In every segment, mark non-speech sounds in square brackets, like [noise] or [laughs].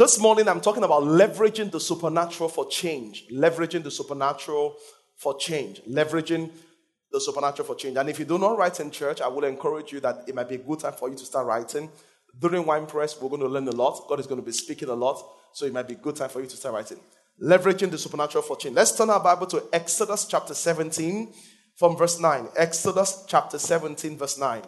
This morning, I'm talking about leveraging the supernatural for change. Leveraging the supernatural for change. Leveraging the supernatural for change. And if you do not write in church, I would encourage you that it might be a good time for you to start writing. During wine press, we're going to learn a lot. God is going to be speaking a lot. So it might be a good time for you to start writing. Leveraging the supernatural for change. Let's turn our Bible to Exodus chapter 17 from verse 9. Exodus chapter 17, verse 9.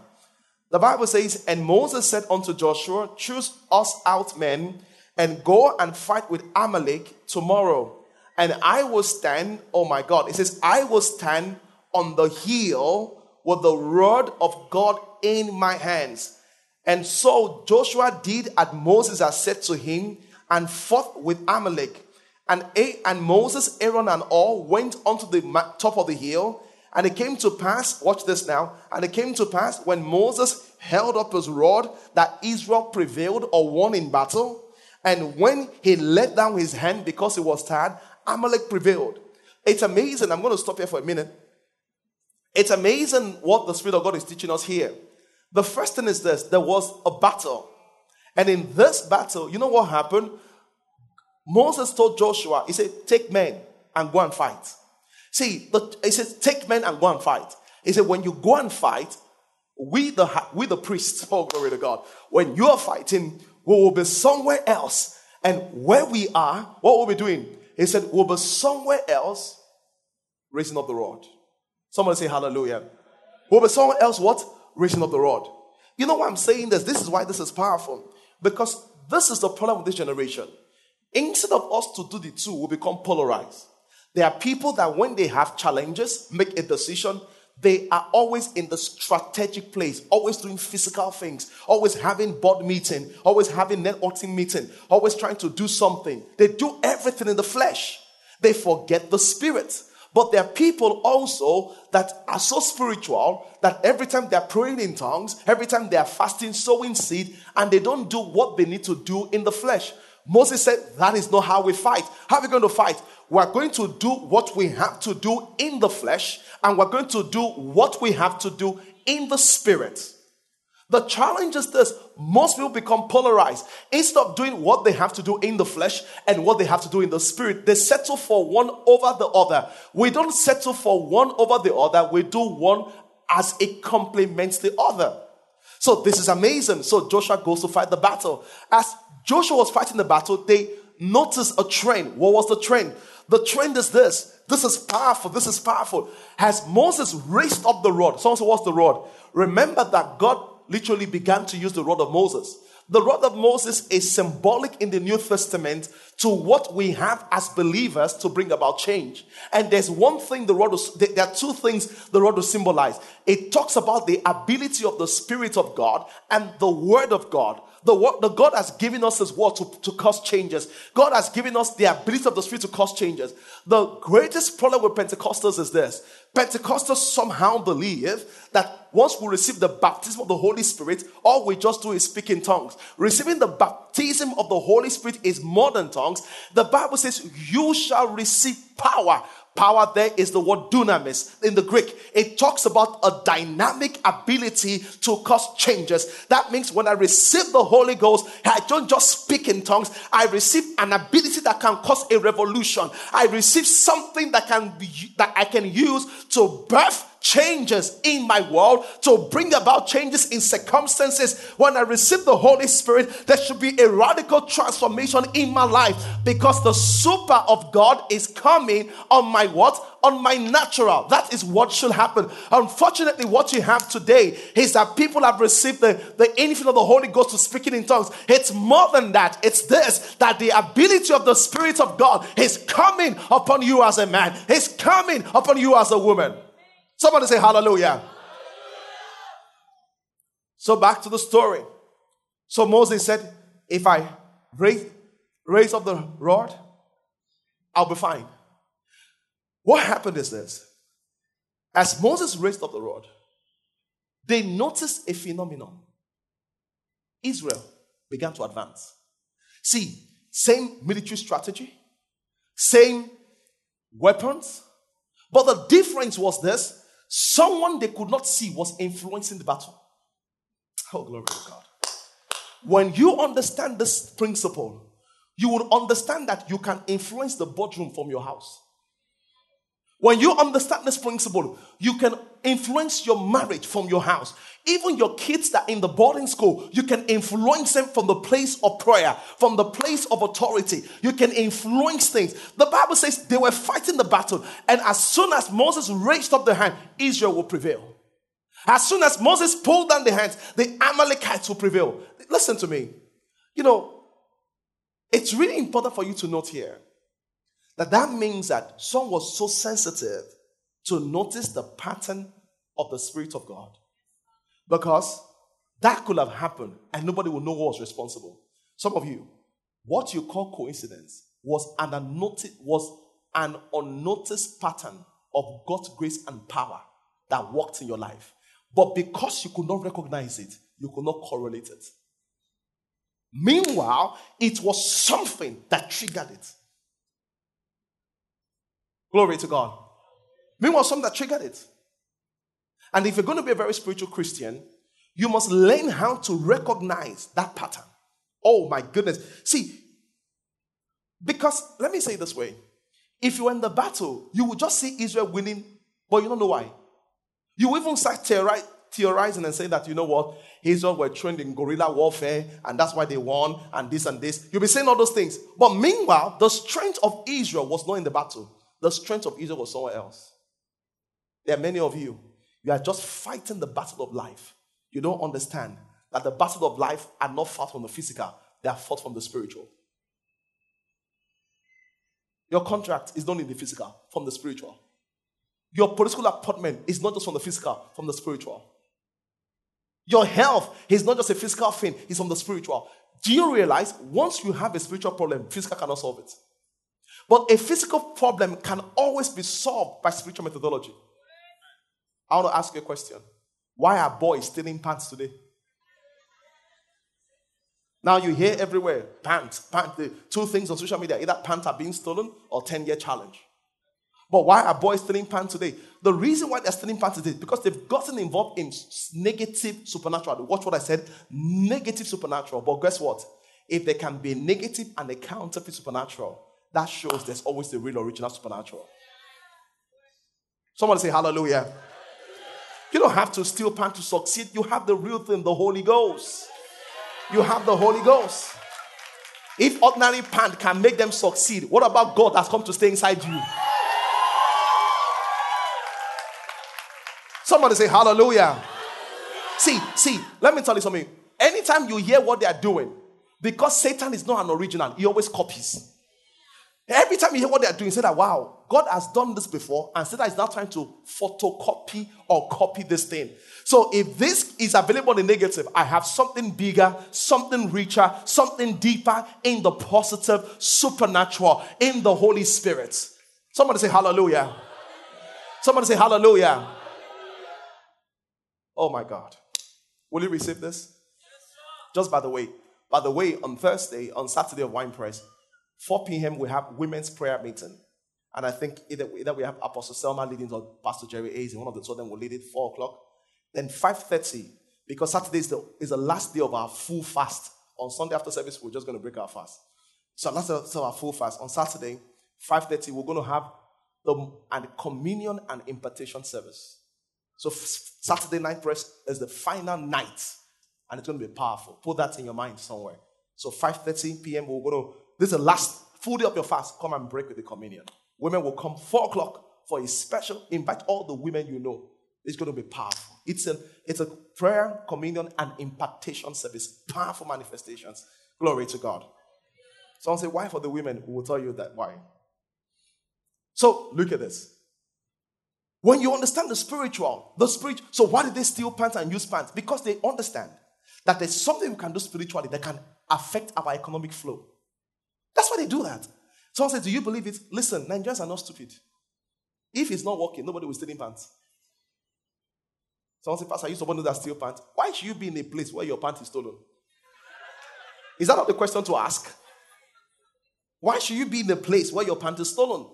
The Bible says, And Moses said unto Joshua, Choose us out men and go and fight with Amalek tomorrow. And I will stand, oh my God, it says, I will stand on the hill with the rod of God in my hands. And so Joshua did as Moses had said to him and fought with Amalek. And, and Moses, Aaron, and Hur went onto the top of the hill and it came to pass, watch this now, and it came to pass when Moses held up his rod that Israel prevailed or won in battle. And when he let down his hand because he was tired, Amalek prevailed. It's amazing. I'm going to stop here for a minute. It's amazing what the Spirit of God is teaching us here. The first thing is this there was a battle. And in this battle, you know what happened? Moses told Joshua, he said, Take men and go and fight. See, he says, take men and go and fight. He said, when you go and fight, we the, we the priests, [laughs] oh glory to God, when you are fighting, we will be somewhere else. And where we are, what will we doing? He said, we'll be somewhere else raising up the rod. Somebody say hallelujah. We'll be somewhere else what? Raising up the rod. You know why I'm saying this? This is why this is powerful. Because this is the problem with this generation. Instead of us to do the two, we become polarized. There are people that when they have challenges, make a decision, they are always in the strategic place, always doing physical things, always having board meeting, always having networking meeting, always trying to do something. They do everything in the flesh. They forget the spirit. But there are people also that are so spiritual that every time they're praying in tongues, every time they are fasting, sowing seed, and they don't do what they need to do in the flesh. Moses said, That is not how we fight. How are we going to fight? We're going to do what we have to do in the flesh, and we're going to do what we have to do in the spirit. The challenge is this most people become polarized. Instead of doing what they have to do in the flesh and what they have to do in the spirit, they settle for one over the other. We don't settle for one over the other, we do one as it complements the other. So this is amazing. So Joshua goes to fight the battle. As Joshua was fighting the battle, they noticed a trend. What was the trend? The trend is this. This is powerful. This is powerful. Has Moses raised up the rod? Someone said, What's the rod? Remember that God literally began to use the rod of Moses. The rod of Moses is symbolic in the New Testament to what we have as believers to bring about change. And there's one thing the rod, was, there are two things the rod will symbolize. It talks about the ability of the Spirit of God and the Word of God. The, word, the God has given us His word to, to cause changes. God has given us the ability of the Spirit to cause changes. The greatest problem with Pentecostals is this Pentecostals somehow believe that once we receive the baptism of the Holy Spirit, all we just do is speak in tongues. Receiving the baptism of the Holy Spirit is more than tongues. The Bible says, You shall receive power Power there is the word dunamis in the Greek. It talks about a dynamic ability to cause changes. That means when I receive the Holy Ghost, I don't just speak in tongues. I receive an ability that can cause a revolution. I receive something that can be, that I can use to birth changes in my world, to bring about changes in circumstances. When I receive the Holy Spirit, there should be a radical transformation in my life because the super of God is coming on my what? On my natural. That is what should happen. Unfortunately, what you have today is that people have received the, the infilling of the Holy Ghost to speaking in tongues. It's more than that. It's this that the ability of the Spirit of God is coming upon you as a man, it's coming upon you as a woman. Somebody say hallelujah. So back to the story. So Moses said, if I raise, raise up the rod, I'll be fine. What happened is this. As Moses raised up the rod, they noticed a phenomenon. Israel began to advance. See, same military strategy, same weapons, but the difference was this Someone they could not see was influencing the battle. Oh, glory to God. When you understand this principle, you will understand that you can influence the boardroom from your house. When you understand this principle, you can influence your marriage from your house. Even your kids that in the boarding school, you can influence them from the place of prayer, from the place of authority. You can influence things. The Bible says they were fighting the battle, and as soon as Moses raised up the hand, Israel will prevail. As soon as Moses pulled down the hands, the Amalekites will prevail. Listen to me. You know, it's really important for you to note here that that means that Saul was so sensitive to notice the pattern of the Spirit of God. Because that could have happened and nobody would know who was responsible. Some of you, what you call coincidence was an unnoticed, was an unnoticed pattern of God's grace and power that worked in your life. But because you could not recognize it, you could not correlate it. Meanwhile, it was something that triggered it. Glory to God. Meanwhile, something that triggered it. And if you're going to be a very spiritual Christian, you must learn how to recognize that pattern. Oh my goodness. See, because let me say this way if you were in the battle, you would just see Israel winning, but you don't know why. You even start theorizing and saying that, you know what, Israel were trained in guerrilla warfare and that's why they won and this and this. You'll be saying all those things. But meanwhile, the strength of Israel was not in the battle, the strength of Israel was somewhere else. There are many of you, you are just fighting the battle of life. You don't understand that the battle of life are not fought from the physical, they are fought from the spiritual. Your contract is not in the physical, from the spiritual. Your political appointment is not just from the physical, from the spiritual. Your health is not just a physical thing, it's from the spiritual. Do you realize once you have a spiritual problem, physical cannot solve it? But a physical problem can always be solved by spiritual methodology. I want to ask you a question. Why are boys stealing pants today? Now you hear everywhere pants, pants, the two things on social media either pants are being stolen or 10 year challenge. But why are boys stealing pants today? The reason why they're stealing pants today is because they've gotten involved in negative supernatural. Watch what I said negative supernatural. But guess what? If there can be negative and a counterfeit supernatural, that shows there's always the real original supernatural. Somebody say hallelujah. You don't have to steal pants to succeed. You have the real thing, the Holy Ghost. You have the Holy Ghost. If ordinary pants can make them succeed, what about God that's come to stay inside you? Somebody say hallelujah. See, see, let me tell you something. Anytime you hear what they are doing, because Satan is not an original, he always copies. Every time you hear what they are doing, say that, wow, God has done this before, and Satan is now trying to photocopy or copy this thing. So if this is available in negative, I have something bigger, something richer, something deeper in the positive, supernatural, in the Holy Spirit. Somebody say hallelujah. Somebody say hallelujah. Oh my God. Will you receive this? Just by the way, by the way, on Thursday, on Saturday of Wine Press, 4 p.m. we have women's prayer meeting. And I think either, either we have Apostle Selma leading or Pastor Jerry and one of the two of them will lead it 4 o'clock. Then 5.30, because Saturday is the, is the last day of our full fast. On Sunday after service, we're just going to break our fast. So that's our full fast. On Saturday, 5.30, we're going to have the and communion and impartation service. So Saturday night press is the final night, and it's going to be powerful. Put that in your mind somewhere. So 5:30 p.m. We're going to. This is the last full day of your fast. Come and break with the communion. Women will come four o'clock for a special. Invite all the women you know. It's going to be powerful. It's a it's a prayer, communion, and impartation service. Powerful manifestations. Glory to God. Someone say, why for the women? We will tell you that why. So look at this. When you understand the spiritual, the spirit. So why did they steal pants and use pants? Because they understand that there's something we can do spiritually that can affect our economic flow. That's why they do that. Someone says, Do you believe it? Listen, Nigerians are not stupid. If it's not working, nobody will steal in pants. Someone says, Pastor, you someone that steal pants. Why should you be in a place where your pants is stolen? Is that not the question to ask? Why should you be in a place where your pants is stolen?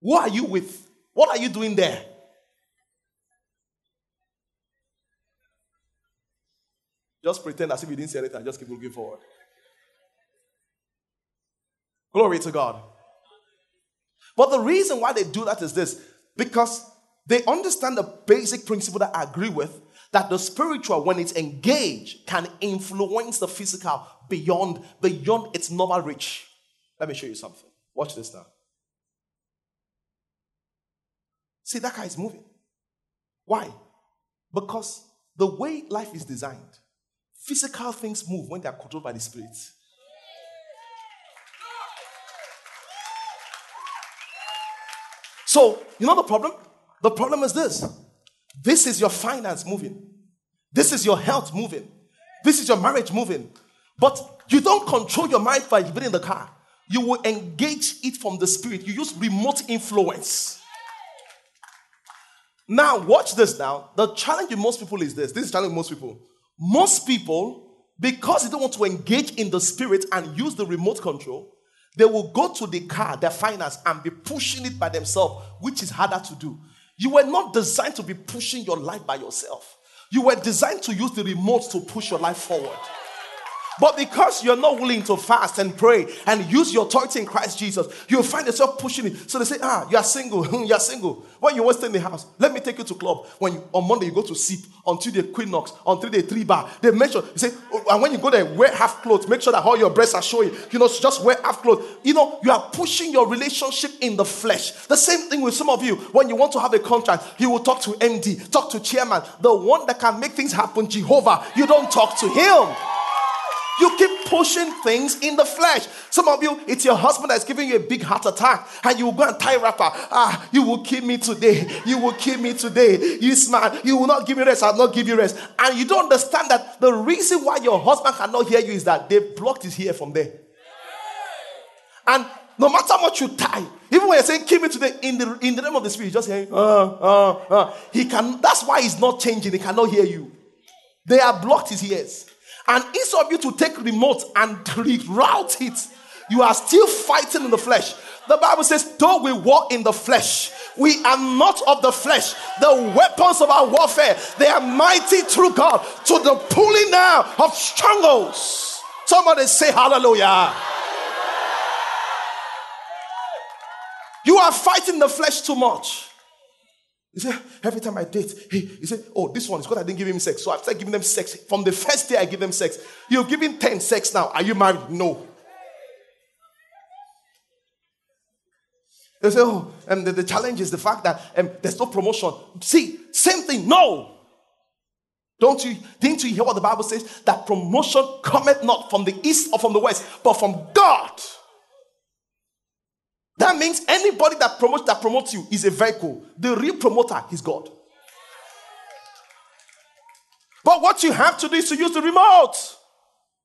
Who are you with? What are you doing there? Just pretend as if you didn't say anything and just keep looking forward. Glory to God. But the reason why they do that is this because they understand the basic principle that I agree with that the spiritual, when it's engaged, can influence the physical beyond, beyond its normal reach. Let me show you something. Watch this now. See, that guy is moving. Why? Because the way life is designed, physical things move when they are controlled by the Spirit. So, you know the problem? The problem is this this is your finance moving, this is your health moving, this is your marriage moving. But you don't control your marriage by being in the car. You will engage it from the spirit. You use remote influence. Now, watch this now. The challenge with most people is this. This is challenge with most people. Most people, because they don't want to engage in the spirit and use the remote control, they will go to the car, their finance, and be pushing it by themselves, which is harder to do. You were not designed to be pushing your life by yourself. You were designed to use the remote to push your life forward. But because you're not willing to fast and pray and use your authority in Christ Jesus, you'll find yourself pushing it. So they say, ah, you are single. [laughs] you are single. When you in the house, let me take you to club. When you, on Monday you go to SIP, on Tuesday Quilox, on Tuesday three bar. They make sure, you say, oh, and when you go there, wear half clothes. Make sure that all your breasts are showing. You know, just wear half clothes. You know, you are pushing your relationship in the flesh. The same thing with some of you. When you want to have a contract, you will talk to MD, talk to chairman, the one that can make things happen, Jehovah. You don't talk to him. You keep pushing things in the flesh. Some of you, it's your husband that's giving you a big heart attack, and you will go and tie wrapper. Ah, you will kill me today. You will kill me today. You smart. You will not give me rest. I'll not give you rest. And you don't understand that the reason why your husband cannot hear you is that they blocked his ear from there. And no matter what you tie, even when you're saying kill me today in the in the name of the spirit, just hearing, uh, uh, uh, he can. That's why he's not changing. He cannot hear you. They have blocked his ears. And instead of you to take remote and reroute it, you are still fighting in the flesh. The Bible says, though we walk in the flesh, we are not of the flesh. The weapons of our warfare, they are mighty through God to the pulling down of strongholds. Somebody say hallelujah. You are fighting the flesh too much. He said, every time I date, he, he said, oh, this one is because I didn't give him sex. So I started giving them sex. From the first day I give them sex. You've given 10 sex now. Are you married? No. They say, oh, and the, the challenge is the fact that um, there's no promotion. See, same thing. No. Don't you, didn't you hear what the Bible says? That promotion cometh not from the east or from the west, but from God. That means anybody that promotes that promotes you is a vehicle. The real promoter is God. But what you have to do is to use the remote.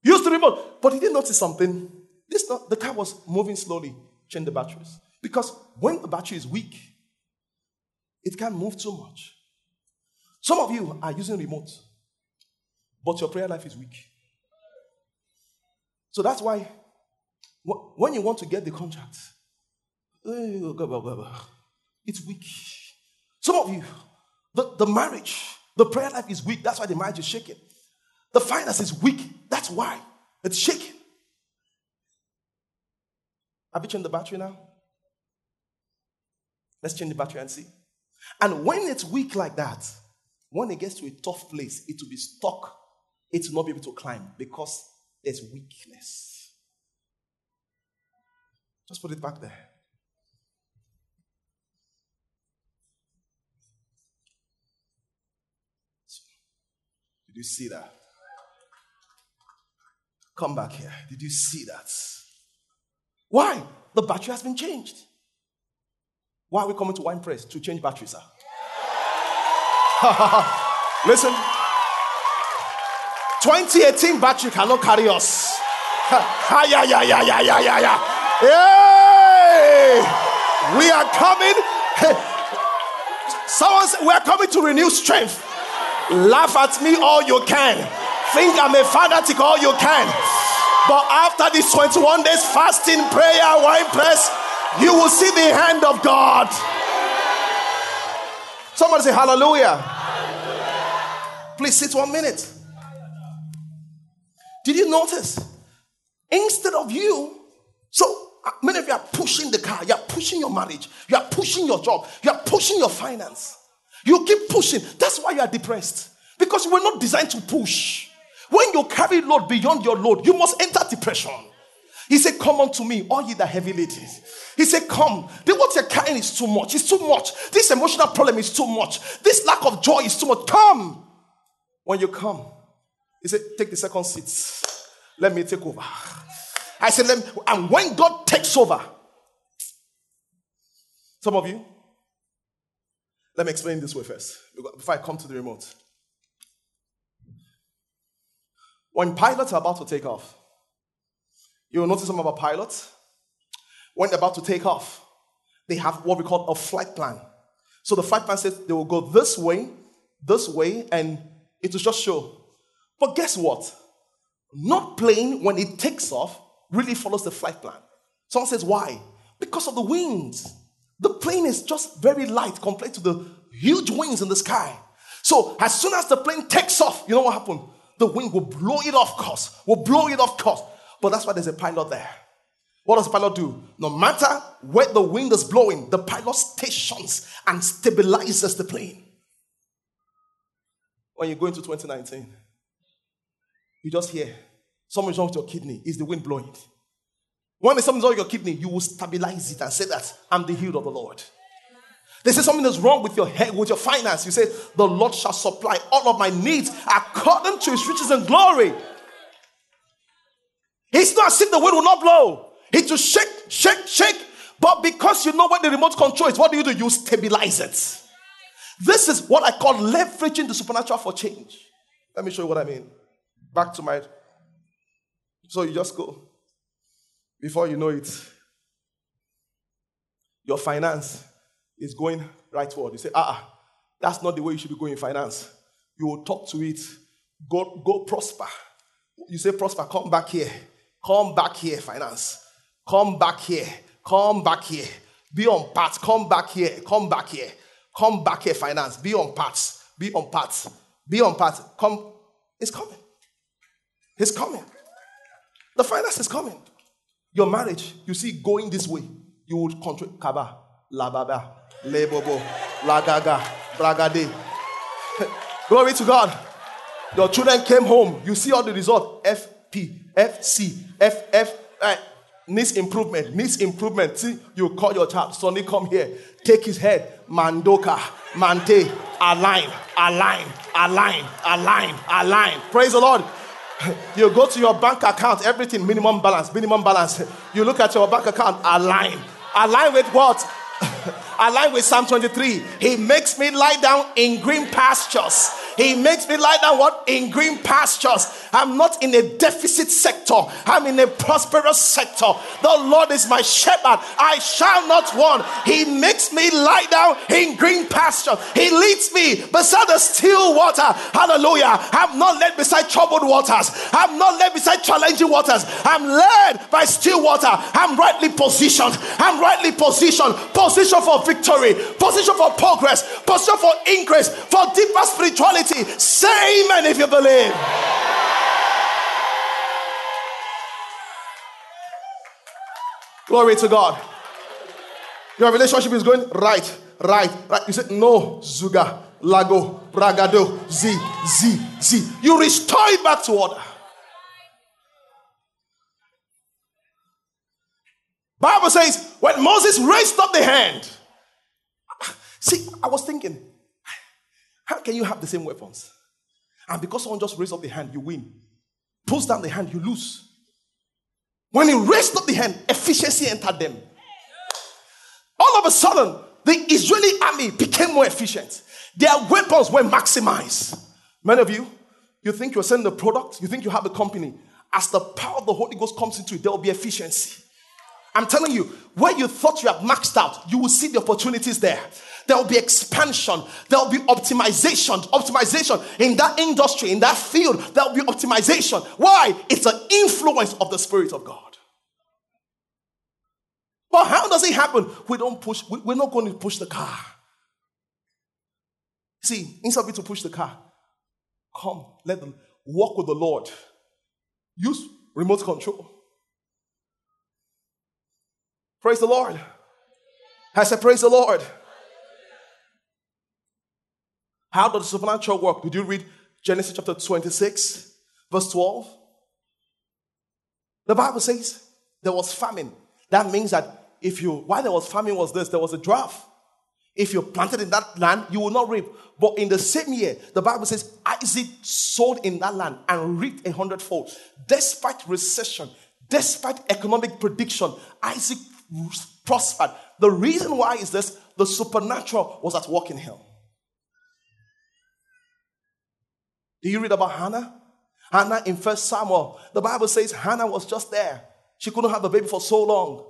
Use the remote. But he did notice something. This not, the car was moving slowly. Change the batteries. Because when the battery is weak, it can't move too much. Some of you are using remote, but your prayer life is weak. So that's why when you want to get the contract, Eh, oh, it's weak. Some of you, the, the marriage, the prayer life is weak. That's why the marriage is shaking. The finance is weak. That's why it's shaking. Have you changed the battery now? Let's change the battery and see. And when it's weak like that, when it gets to a tough place, it will be stuck. It will not be able to climb because there's weakness. Just put it back there. You see that? Come back here. Did you see that? Why? The battery has been changed. Why are we coming to wine press? To change batteries, sir. [laughs] Listen. 2018 battery cannot carry us. yeah, yeah, yeah, yeah, yeah, yeah, yeah. Hey! We are coming. [laughs] Someone said, we are coming to renew strength. Laugh at me all you can. Think I'm a fanatic all you can. But after this 21 days fasting, prayer, wine press, you will see the hand of God. Somebody say hallelujah. hallelujah. Please sit one minute. Did you notice? Instead of you, so uh, Many of you are pushing the car, you are pushing your marriage, you are pushing your job, you are pushing your finance. You keep pushing. That's why you are depressed. Because you were not designed to push. When you carry load beyond your load, you must enter depression. He said, Come unto me, all ye that heavy laden. He said, Come. The what you're carrying is too much. It's too much. This emotional problem is too much. This lack of joy is too much. Come. When you come, he said, Take the second seat. Let me take over. I said, Let me, and when God takes over, some of you, let me explain this way first before I come to the remote. When pilots are about to take off, you will notice some of our pilots, when they're about to take off, they have what we call a flight plan. So the flight plan says they will go this way, this way, and it will just show. But guess what? Not plane, when it takes off, really follows the flight plan. Someone says, why? Because of the wings. The plane is just very light compared to the huge wings in the sky. So as soon as the plane takes off, you know what happened? The wind will blow it off course, will blow it off course. But that's why there's a pilot there. What does the pilot do? No matter where the wind is blowing, the pilot stations and stabilizes the plane. When you go into 2019, you just hear something's wrong with your kidney. Is the wind blowing? When something's wrong with your kidney, you will stabilize it and say that I'm the healed of the Lord. They say something is wrong with your head, with your finance. You say, The Lord shall supply all of my needs according to his riches and glory. It's not as if the wind will not blow. It will shake, shake, shake. But because you know what the remote control is, what do you do? You stabilize it. This is what I call leveraging the supernatural for change. Let me show you what I mean. Back to my. So you just go. Before you know it, your finance is going rightward. You say, ah, that's not the way you should be going in finance. You will talk to it. Go, go prosper. You say, prosper, come back here. Come back here, finance. Come back here. Come back here. Be on parts. Come back here. Come back here. Come back here, finance. Be on parts. Be on parts. Be on parts. Come. It's coming. It's coming. The finance is coming. Your marriage, you see, going this way, you would control Kaba, Lababa, Lebobo, Lagaga, Bragade. [laughs] Glory to God. Your children came home. You see all the result. FP, FC, uh, needs improvement, needs improvement. See, you call your child, Sonny, come here. Take his head. Mandoka, Mante, align, align, align, align, align. Praise the Lord. You go to your bank account, everything minimum balance, minimum balance. You look at your bank account, align. Align with what? [laughs] align with Psalm 23. He makes me lie down in green pastures. He makes me lie down what? In green pastures. I'm not in a deficit sector. I'm in a prosperous sector. The Lord is my shepherd. I shall not want. He makes me lie down in green pastures. He leads me beside the still water. Hallelujah. I'm not led beside troubled waters. I'm not led beside challenging waters. I'm led by still water. I'm rightly positioned. I'm rightly positioned. Position for victory. Position for progress. Position for increase. For deeper spirituality Say amen if you believe. Glory to God. Your relationship is going right, right, right. You said no, Zuga, Lago, Bragado, Z, Z, Z. You restore it back to order. Bible says when Moses raised up the hand. See, I was thinking, how can you have the same weapons? And because someone just raised up the hand, you win. Pulls down the hand, you lose. When he raised up the hand, efficiency entered them. All of a sudden, the Israeli army became more efficient. Their weapons were maximized. Many of you, you think you're selling the product, you think you have a company. As the power of the Holy Ghost comes into it, there will be efficiency. I'm telling you, where you thought you have maxed out, you will see the opportunities there there will be expansion, there will be optimization, optimization in that industry, in that field, there will be optimization. Why? It's an influence of the Spirit of God. But how does it happen? We don't push, we're not going to push the car. See, instead of you to push the car, come, let them walk with the Lord. Use remote control. Praise the Lord. I said, Praise the Lord. How does the supernatural work? Did you read Genesis chapter 26, verse 12? The Bible says there was famine. That means that if you, why there was famine was this, there was a drought. If you planted in that land, you will not reap. But in the same year, the Bible says Isaac sowed in that land and reaped a hundredfold. Despite recession, despite economic prediction, Isaac prospered. The reason why is this the supernatural was at work in him. Do you read about Hannah? Hannah in First Samuel, the Bible says Hannah was just there. She couldn't have a baby for so long.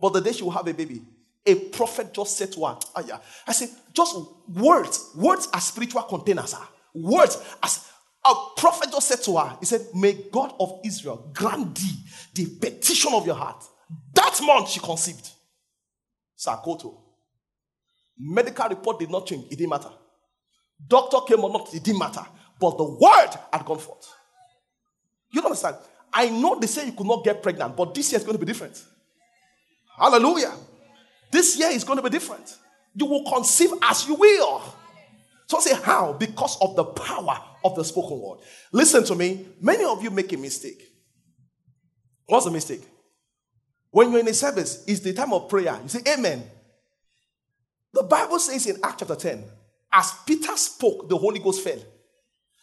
But the day she will have a baby, a prophet just said to her, oh yeah. I said, just words. Words are spiritual containers. Ah. Words as a prophet just said to her, he said, May God of Israel grant thee the petition of your heart. That month she conceived. Sakoto. Medical report did not change, it didn't matter. Doctor came or not, it didn't matter. But the word had gone forth. You don't understand? I know they say you could not get pregnant, but this year is going to be different. Hallelujah. This year is going to be different. You will conceive as you will. So say how? Because of the power of the spoken word. Listen to me. Many of you make a mistake. What's the mistake? When you're in a service, it's the time of prayer. You say amen. The Bible says in Acts chapter 10, as Peter spoke, the Holy Ghost fell.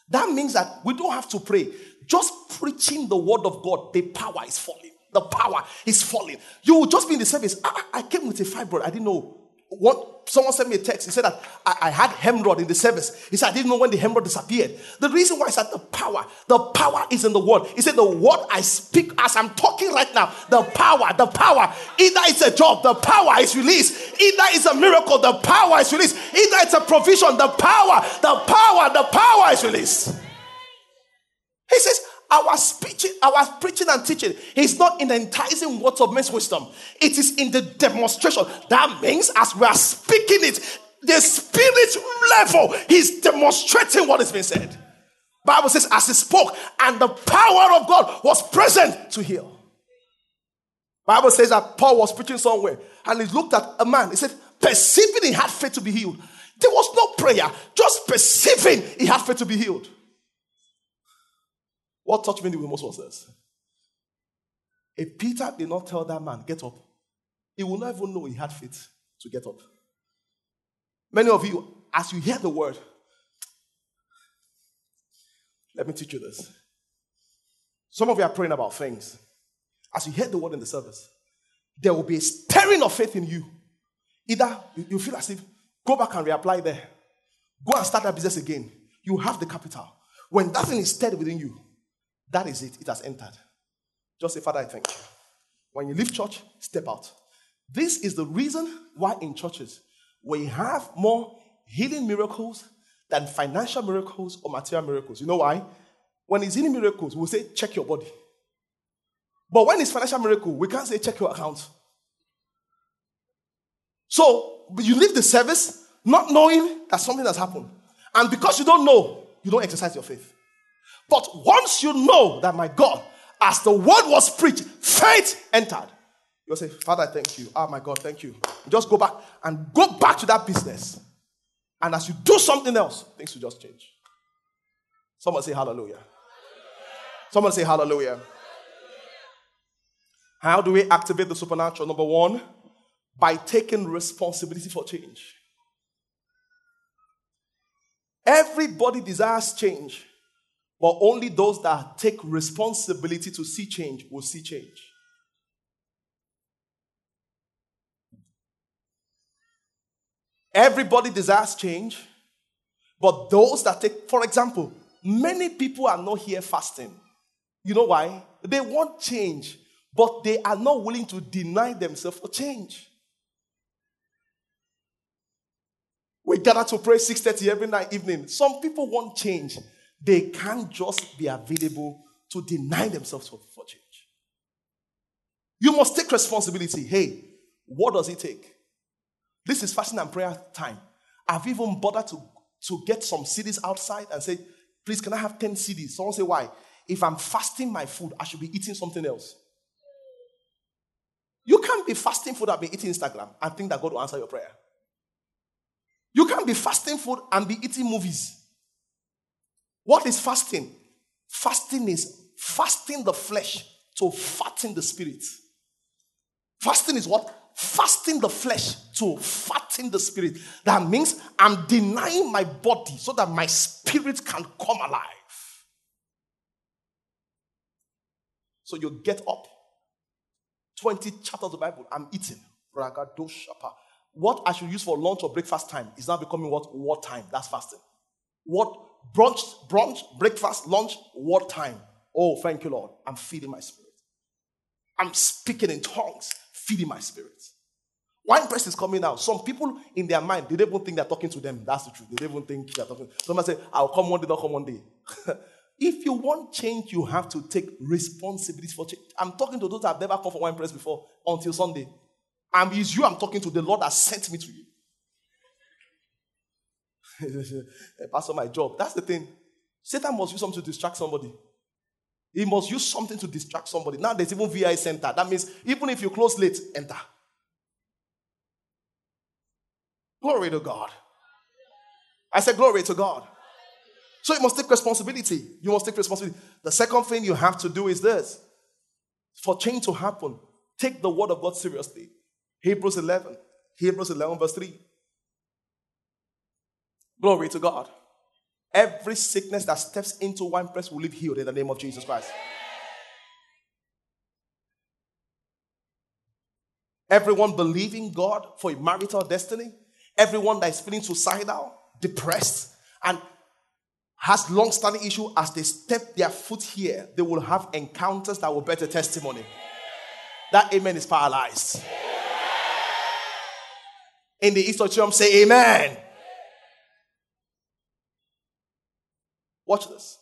That means that we don't have to pray. Just preaching the word of God, the power is falling the power is falling. You will just be in the service. I, I came with a fibroid. I didn't know. What someone sent me a text. He said that I, I had hemorrhoid in the service. He said I didn't know when the hemorrhoid disappeared. The reason why is that the power, the power is in the word. He said the word I speak as I'm talking right now, the power, the power. Either it's a job, the power is released. Either it's a miracle, the power is released. Either it's a provision, the power, the power, the power is released. He says, our preaching, our preaching and teaching is not in the enticing words of men's wisdom. It is in the demonstration. That means as we are speaking it, the spirit level, he's demonstrating what is being said. Bible says, as he spoke, and the power of God was present to heal. Bible says that Paul was preaching somewhere, and he looked at a man. He said, perceiving he had faith to be healed. There was no prayer, just perceiving he had faith to be healed. What touched me the most was this. If Peter did not tell that man, get up, he will not even know he had faith to get up. Many of you, as you hear the word, let me teach you this. Some of you are praying about things. As you hear the word in the service, there will be a stirring of faith in you. Either you, you feel as if go back and reapply there, go and start that business again. You have the capital. When that thing is stirred within you, that is it. It has entered. Just say, Father, I thank you. When you leave church, step out. This is the reason why in churches we have more healing miracles than financial miracles or material miracles. You know why? When it's healing miracles, we'll say, check your body. But when it's financial miracle, we can't say, check your account. So you leave the service not knowing that something has happened. And because you don't know, you don't exercise your faith. But once you know that, my God, as the word was preached, faith entered. You'll say, Father, thank you. Oh, my God, thank you. Just go back and go back to that business. And as you do something else, things will just change. Someone say hallelujah. Someone say hallelujah. How do we activate the supernatural? Number one, by taking responsibility for change. Everybody desires change. But only those that take responsibility to see change will see change. Everybody desires change, but those that take, for example, many people are not here fasting. You know why? They want change, but they are not willing to deny themselves for change. We gather to pray 6:30 every night evening. Some people want change, they can't just be available to deny themselves for, for change. You must take responsibility. Hey, what does it take? This is fasting and prayer time. I've even bothered to, to get some CDs outside and say, please, can I have 10 CDs? Someone say, why? If I'm fasting my food, I should be eating something else. You can't be fasting food and be eating Instagram and think that God will answer your prayer. You can't be fasting food and be eating movies. What is fasting? Fasting is fasting the flesh to fatten the spirit. Fasting is what? Fasting the flesh to fatten the spirit. That means I'm denying my body so that my spirit can come alive. So you get up, 20 chapters of the Bible, I'm eating. What I should use for lunch or breakfast time is now becoming what? What time? That's fasting. What brunch, brunch, breakfast, lunch, what time? Oh, thank you, Lord. I'm feeding my spirit. I'm speaking in tongues, feeding my spirit. Wine press is coming out. Some people in their mind, they don't even think they're talking to them. That's the truth. They don't even think they're talking. Somebody say, I'll come one day, not come one day. [laughs] if you want change, you have to take responsibility for change. I'm talking to those that have never come for wine press before until Sunday. And it's you I'm talking to. The Lord has sent me to you. [laughs] Pastor, my job. That's the thing. Satan must use something to distract somebody. He must use something to distract somebody. Now there's even VI center. That means even if you close late, enter. Glory to God. I said, Glory to God. So you must take responsibility. You must take responsibility. The second thing you have to do is this for change to happen, take the word of God seriously. Hebrews 11, Hebrews 11, verse 3. Glory to God. Every sickness that steps into wine press will live healed in the name of Jesus Christ. Everyone believing God for a marital destiny, everyone that is feeling suicidal, depressed, and has long-standing issue as they step their foot here, they will have encounters that will better testimony. That amen is paralyzed. In the East of Church, say amen. Watch this.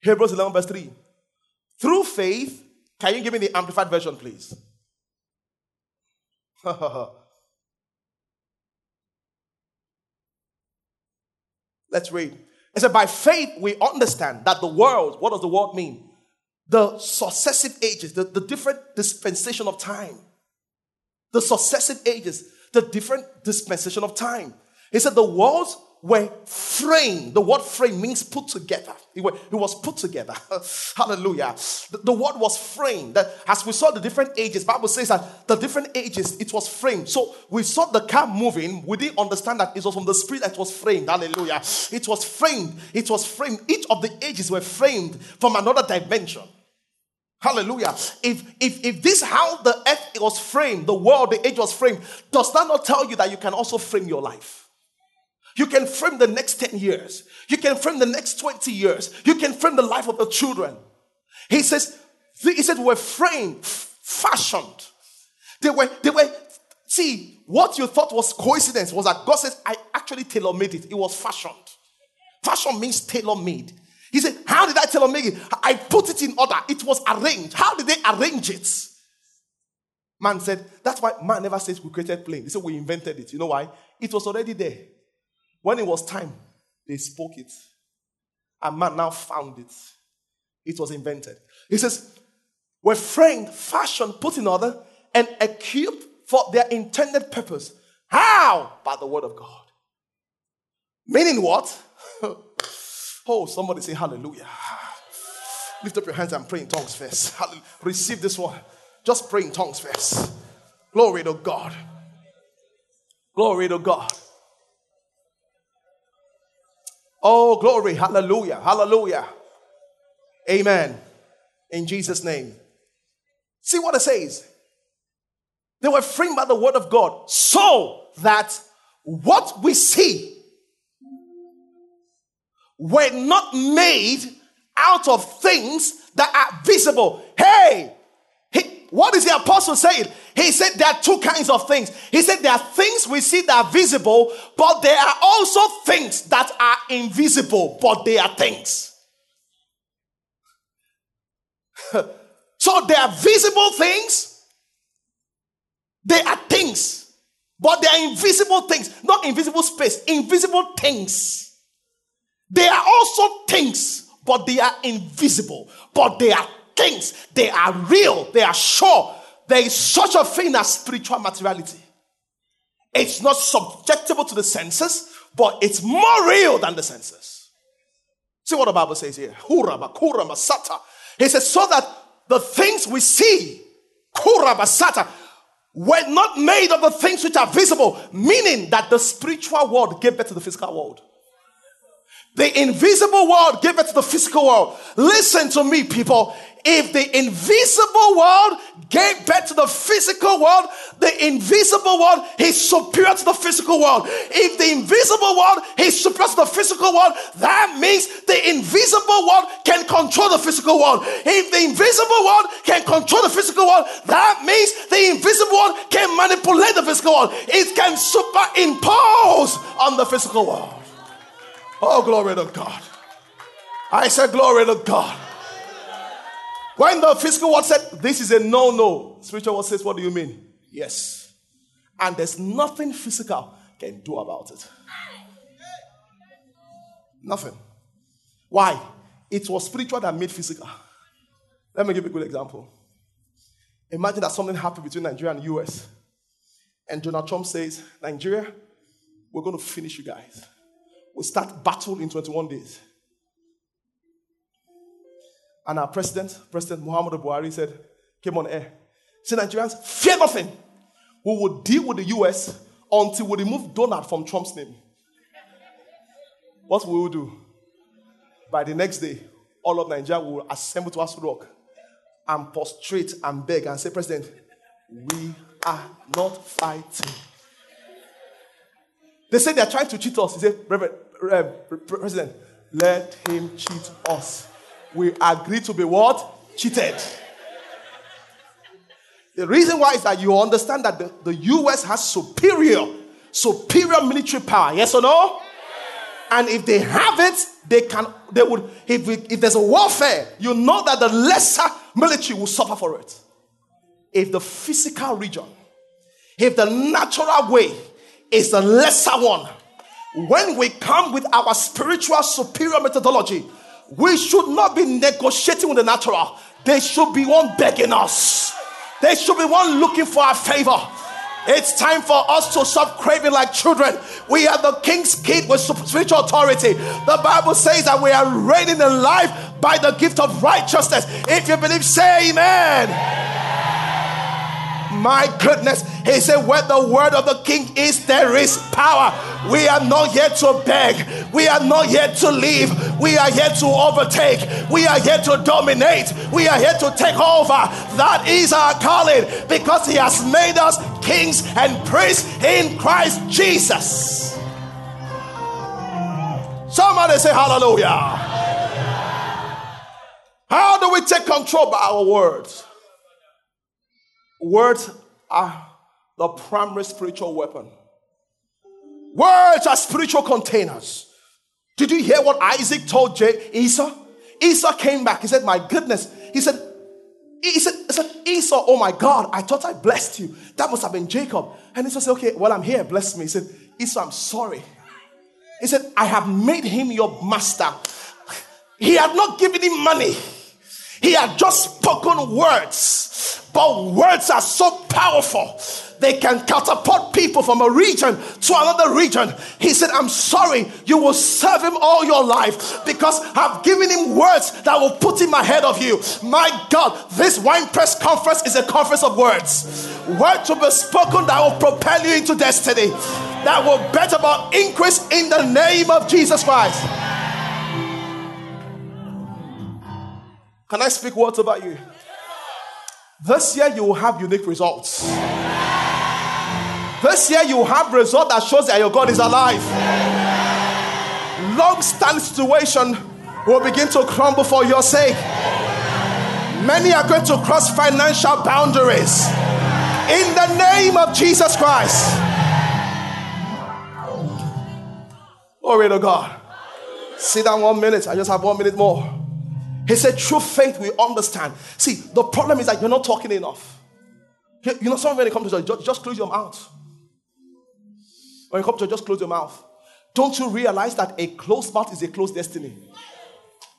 Hebrews 11, verse 3. Through faith, can you give me the amplified version, please? [laughs] Let's read. It said, By faith, we understand that the world, what does the world mean? The successive ages, the, the different dispensation of time. The successive ages, the different dispensation of time. He said, The worlds were framed. The word frame means put together. It, was put together. [laughs] Hallelujah. The, the, word was framed. That as we saw the different ages, Bible says that the different ages it was framed. So we saw the car moving. We didn't understand that it was from the spirit that was framed. Hallelujah. It was framed. It was framed. Each of the ages were framed from another dimension. Hallelujah. If if if this how the earth was framed, the world, the age was framed, does that not tell you that you can also frame your life? You can frame the next 10 years. You can frame the next 20 years. You can frame the life of the children. He says, he said, we're framed, fashioned. They were, they were, see, what you thought was coincidence was that God says, I actually tailor made it. It was fashioned. Fashion means tailor made. He said, How did I tailor make it? I put it in order. It was arranged. How did they arrange it? Man said, That's why man never says we created plane. He said, We invented it. You know why? It was already there. When it was time, they spoke it. And man now found it. It was invented. He says, were framed, fashioned, put in order, and equipped for their intended purpose. How? By the word of God. Meaning what? [laughs] oh, somebody say hallelujah. Lift up your hands and pray in tongues first. Hallelujah. Receive this one. Just pray in tongues first. Glory to God. Glory to God. Oh, glory. Hallelujah. Hallelujah. Amen. In Jesus' name. See what it says. They were framed by the word of God so that what we see were not made out of things that are visible. Hey, he, what is the apostle saying? He said there are two kinds of things. He said there are things we see that are visible, but there are also things that are invisible, but they are things. [laughs] so there are visible things, they are things, but they are invisible things, not invisible space, invisible things. They are also things, but they are invisible, but they are things. They are real, they are sure, there is such a thing as spiritual materiality. It's not subjectable to the senses, but it's more real than the senses. See what the Bible says here. He says, so that the things we see, were not made of the things which are visible, meaning that the spiritual world gave birth to the physical world. The invisible world to the physical world. Listen to me, people. If the invisible world gave birth to the physical world, the invisible world is superior to the physical world. If the invisible world is superior to the physical world, that means the invisible world can control the physical world. If the invisible world can control the physical world, that means the invisible world can manipulate the physical world. It can superimpose on the physical world. Oh, glory to God. I said, Glory to God. When the physical world said, This is a no no, spiritual world says, What do you mean? Yes. And there's nothing physical can do about it. Nothing. Why? It was spiritual that made physical. Let me give you a good example. Imagine that something happened between Nigeria and US. And Donald Trump says, Nigeria, we're going to finish you guys. We'll start battle in 21 days. And our president, President Muhammad Buhari, said, came on eh? air. Said Nigerians, fear nothing. We will deal with the US until we remove Donald from Trump's name. What will we do? By the next day, all of Nigeria will assemble to Aso Rock and prostrate and beg and say, President, we are not fighting. They say they're trying to cheat us. He said, Reverend, President, let him cheat us we agree to be what? Cheated. The reason why is that you understand that the, the US has superior, superior military power. Yes or no? And if they have it, they can, they would, if, if there's a warfare, you know that the lesser military will suffer for it. If the physical region, if the natural way is the lesser one, when we come with our spiritual superior methodology, we should not be negotiating with the natural. There should be one begging us. There should be one looking for our favor. It's time for us to stop craving like children. We are the king's kid with spiritual authority. The Bible says that we are reigning in life by the gift of righteousness. If you believe, say amen. My goodness. He said, Where the word of the king is, there is power. We are not here to beg. We are not here to leave. We are here to overtake. We are here to dominate. We are here to take over. That is our calling because he has made us kings and priests in Christ Jesus. Somebody say hallelujah. How do we take control by our words? Words are the primary spiritual weapon. Words are spiritual containers. Did you hear what Isaac told J- Esau? Esau came back. He said, My goodness. He said, he said, he said, Esau, oh my God, I thought I blessed you. That must have been Jacob. And Esau said, Okay, well, I'm here, bless me. He said, Esau, I'm sorry. He said, I have made him your master. He had not given him money. He had just spoken words, but words are so powerful. They can catapult people from a region to another region. He said, I'm sorry, you will serve him all your life because I've given him words that will put him ahead of you. My God, this wine press conference is a conference of words. Words to be spoken that will propel you into destiny, that will bring about increase in the name of Jesus Christ. Can I speak words about you? This year you will have unique results. This year you will have result that shows that your God is alive. Long standing situation will begin to crumble for your sake. Many are going to cross financial boundaries in the name of Jesus Christ. Glory to God. Sit down one minute. I just have one minute more. He said, True faith we understand. See, the problem is that you're not talking enough. You know, some when it comes to church, just, just close your mouth. When you come to church, just close your mouth. Don't you realize that a closed mouth is a closed destiny?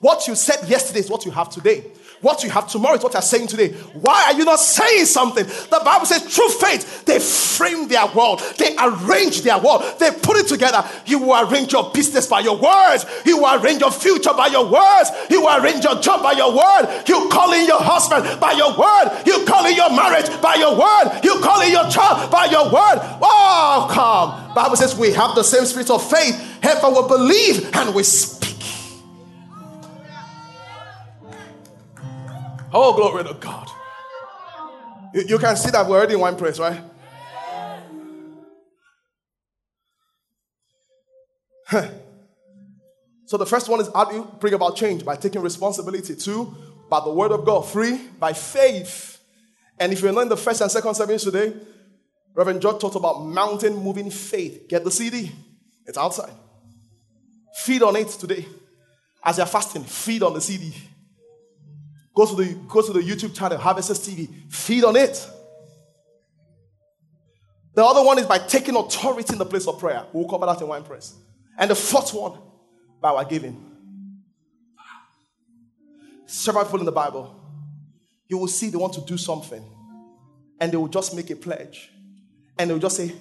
What you said yesterday is what you have today. What you have tomorrow is what you're saying today. Why are you not saying something? The Bible says, true faith, they frame their world, they arrange their world, they put it together. You will arrange your business by your words, you will arrange your future by your words, you will arrange your job by your word, you call in your husband by your word, you call in your marriage by your word, you call in your child by your word. Oh, come. Bible says we have the same spirit of faith. Heaven will believe and we speak. Oh, glory to God. You, you can see that we're already in one place, right? [laughs] so the first one is how do you bring about change? By taking responsibility. Two, by the word of God. Three, by faith. And if you're not in the first and second service today, Reverend George talked about mountain moving faith. Get the CD. It's outside. Feed on it today. As you're fasting, feed on the CD. Go to the, go to the YouTube channel, Harvesters TV, feed on it. The other one is by taking authority in the place of prayer. We'll cover that in one press. And the fourth one, by our giving. Several people in the Bible, you will see they want to do something, and they will just make a pledge, and they will just say,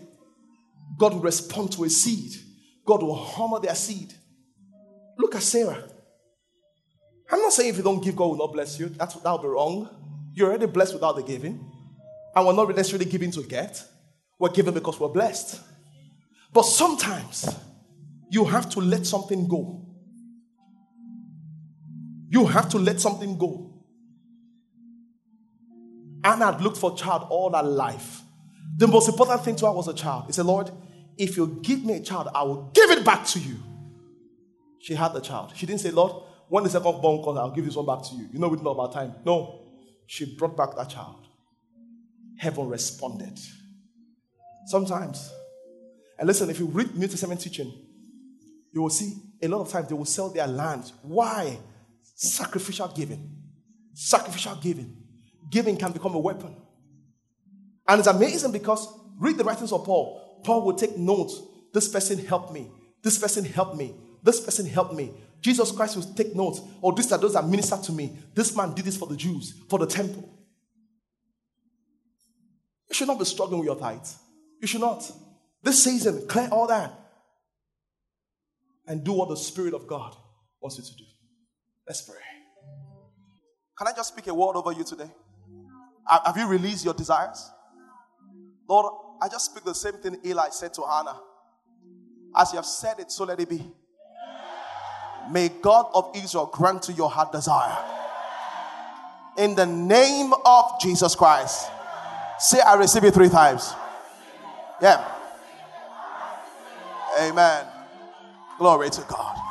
God will respond to a seed. God will honor their seed. Look at Sarah. I'm not saying if you don't give, God will not bless you. That's, that would be wrong. You're already blessed without the giving. And we're not necessarily giving to get. We're giving because we're blessed. But sometimes you have to let something go. You have to let something go. Hannah had looked for a child all her life. The most important thing to her was a child. He said, Lord, if you give me a child, I will give it back to you. She had the child. She didn't say, Lord, when the second born comes, I'll give this one back to you. You know, we didn't know about time. No. She brought back that child. Heaven responded. Sometimes. And listen, if you read New Testament teaching, you will see a lot of times they will sell their land. Why? Sacrificial giving. Sacrificial giving. Giving can become a weapon. And it's amazing because read the writings of Paul. Paul will take notes. This person helped me. This person helped me. This person helped me. Jesus Christ will take notes. Oh, these are those that minister to me. This man did this for the Jews, for the temple. You should not be struggling with your tithes. You should not. This season, clear all that. And do what the Spirit of God wants you to do. Let's pray. Can I just speak a word over you today? Have you released your desires? Lord, I just speak the same thing Eli said to Hannah. As you have said it, so let it be. May God of Israel grant to your heart desire. In the name of Jesus Christ. Say, I receive it three times. Yeah. Amen. Glory to God.